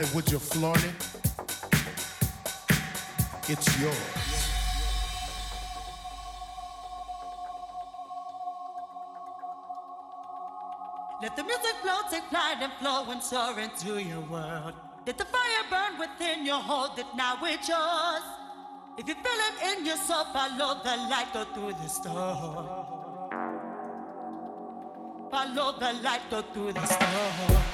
matter what you're it's yours. Let the music flow, take flight and flow and soar into your world. Let the fire burn within you, hold it now, it's yours. If you feel it in yourself, follow the light, go through the storm. Follow the light, go through the storm.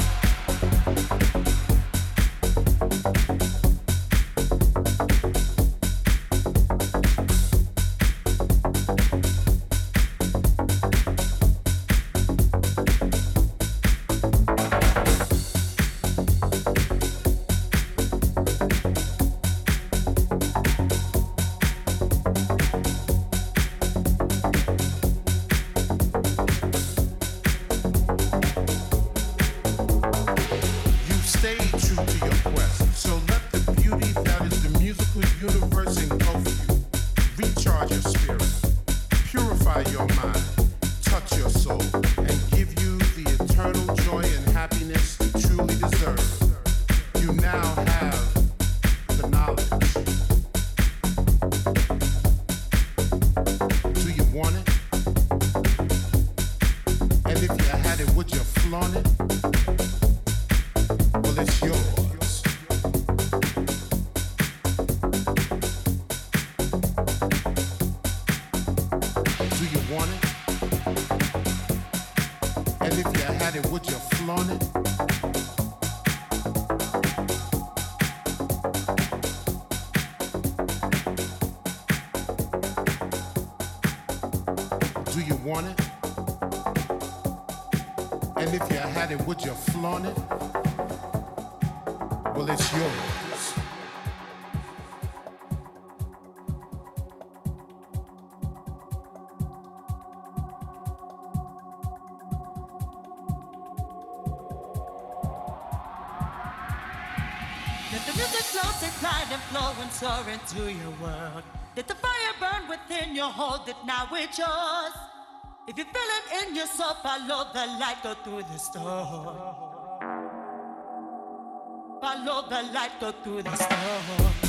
through your world. Let the fire burn within you, hold it now, it's yours. If you feel it in yourself, follow the light, go through the storm. Follow the light, go through the storm.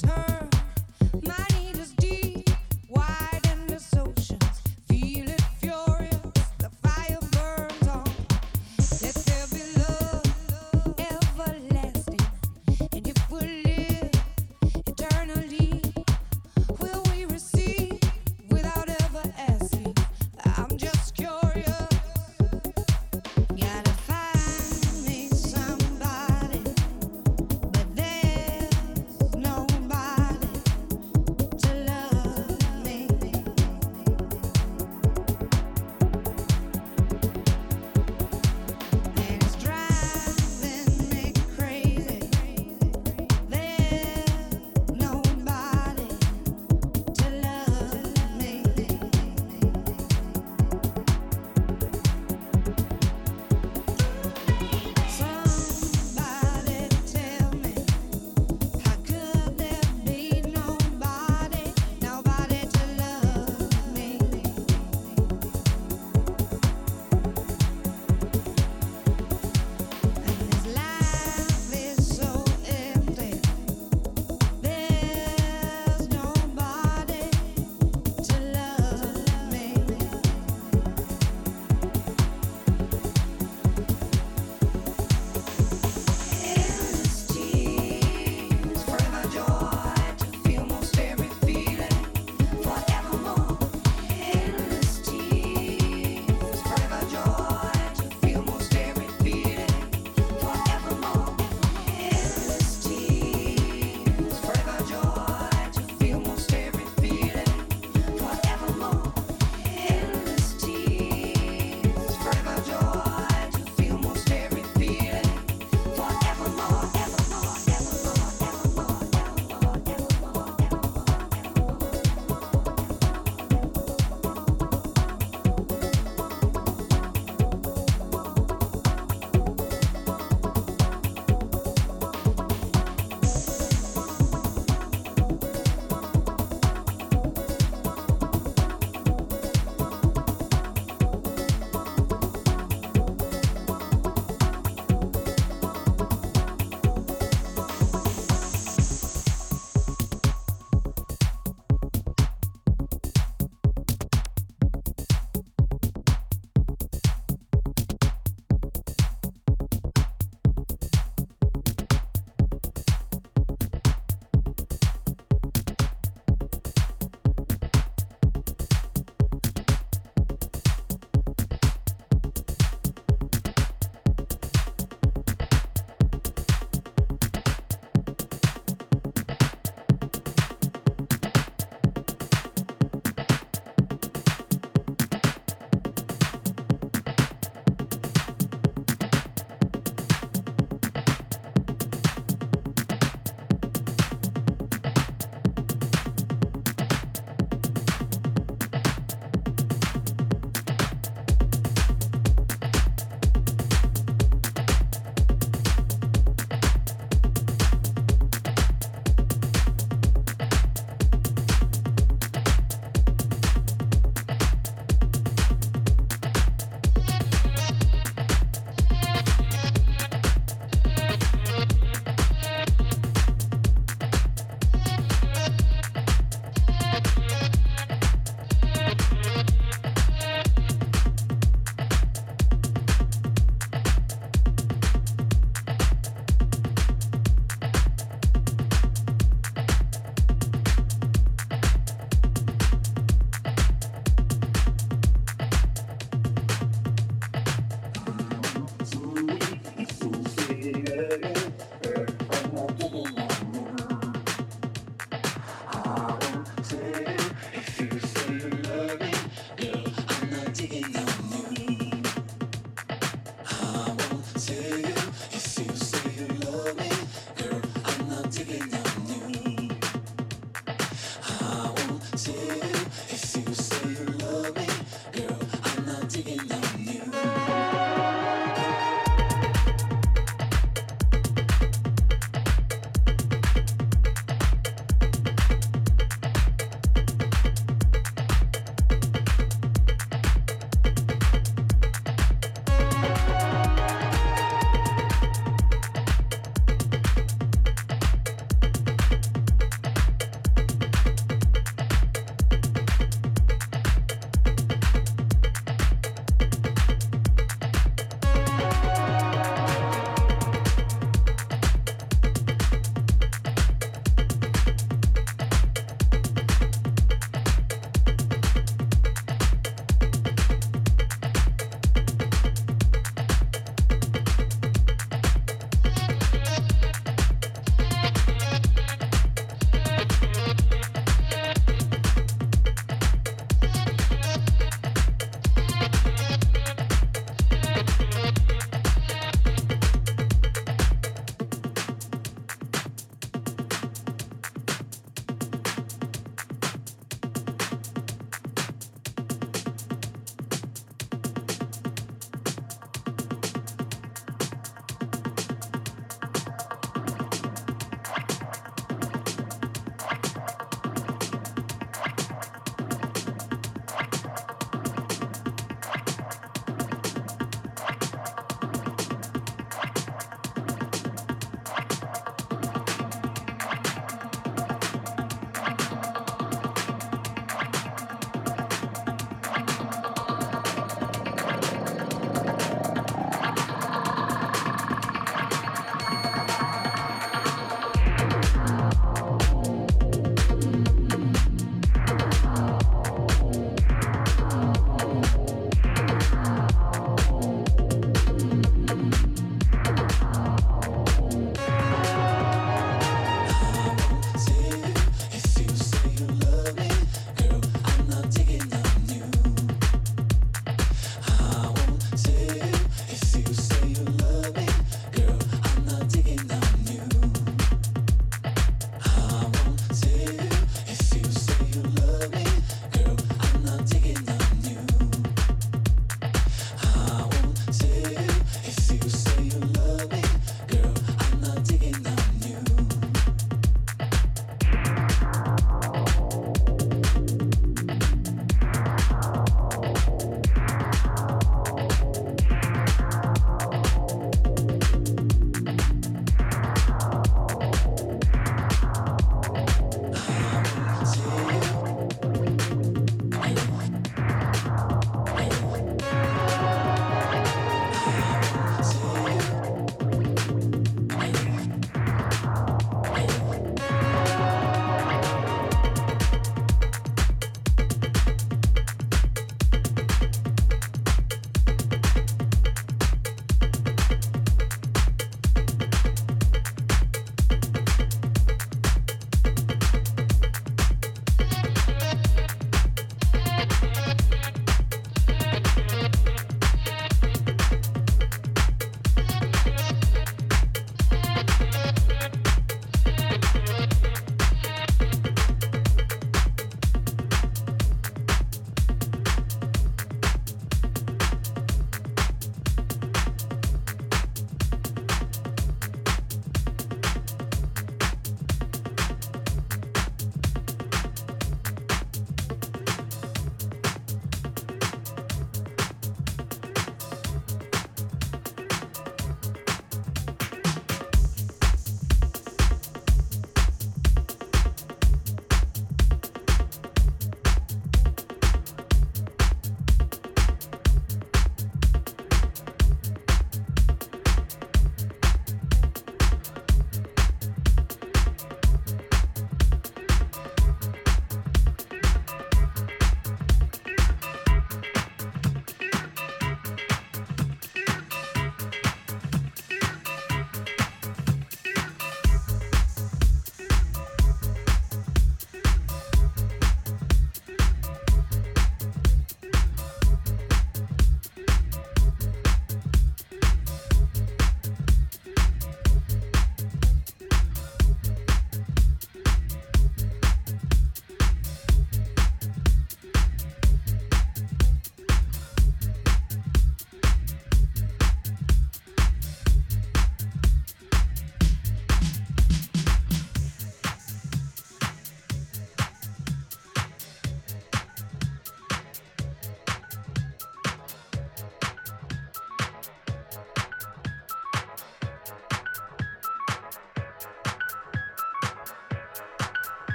Nobody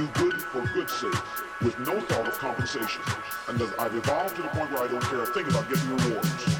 do good for good's sake, with no thought of compensation. And I've evolved to the point where I don't care a thing about getting rewards.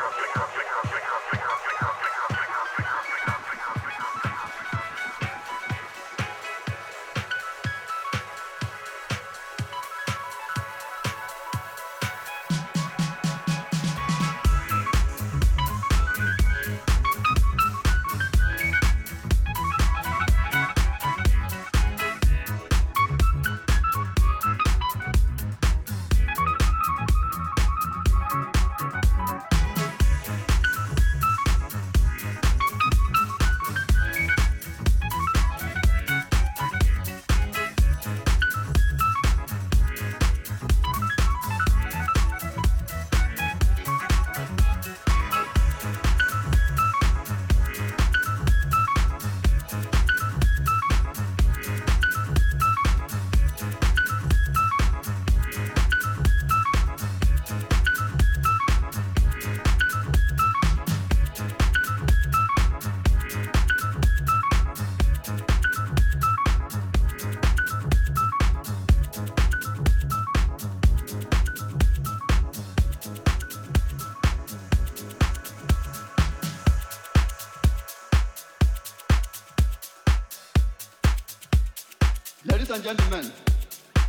And gentlemen,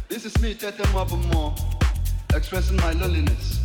this is me, Tete Mabamo, expressing my loneliness.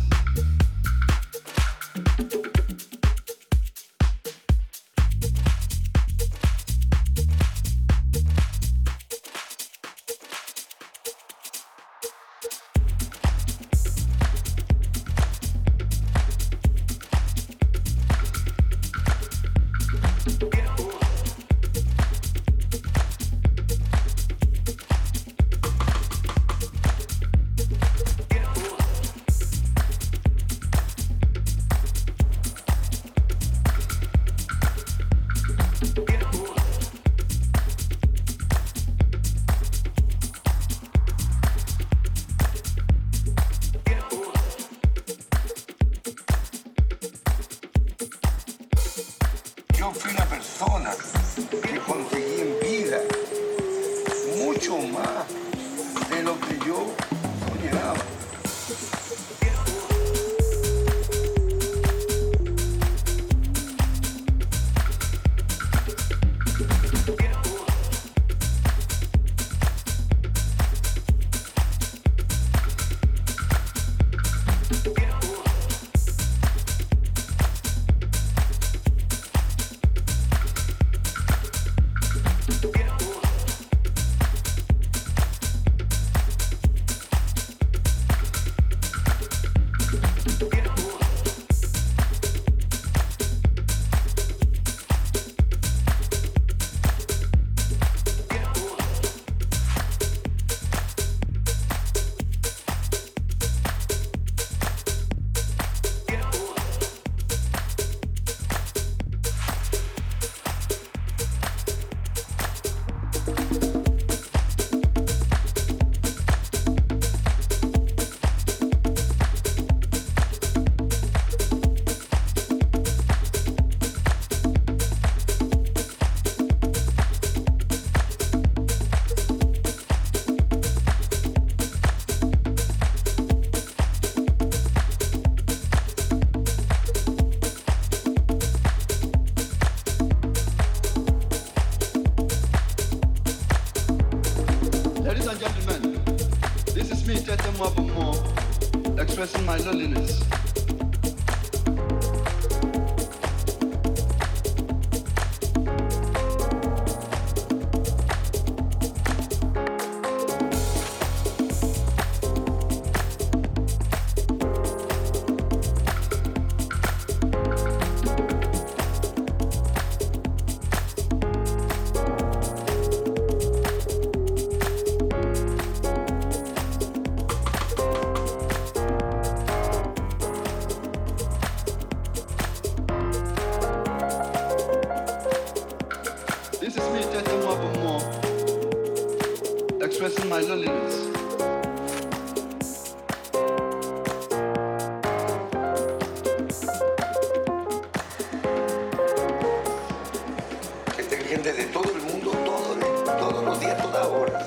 gente de todo el mundo todo, todos los días, todas horas.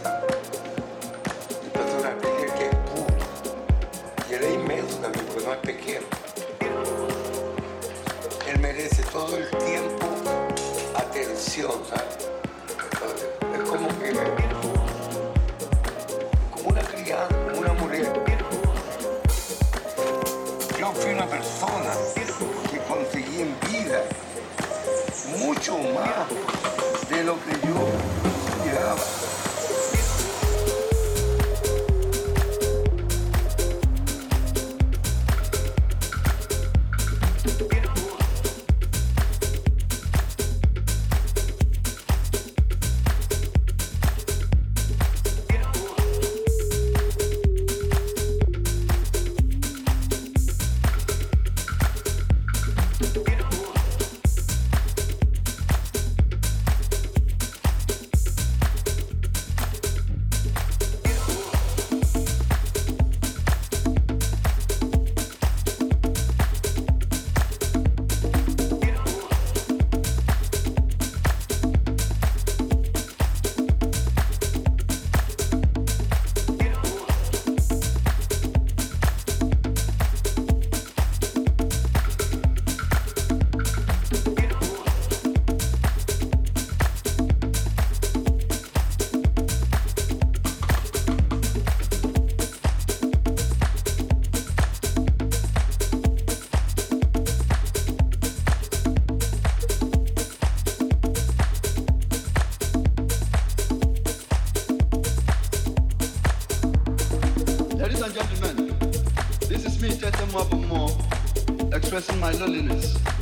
Entonces una Biblia que es pura. Y él es inmenso también porque no es pequeño. Él merece todo el tiempo atención, ¿sabes? Es como que como una criada, como una mujer. Yo fui una persona que conseguí en vida mucho más. guys.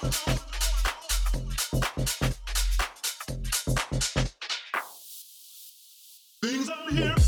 Things I'm here.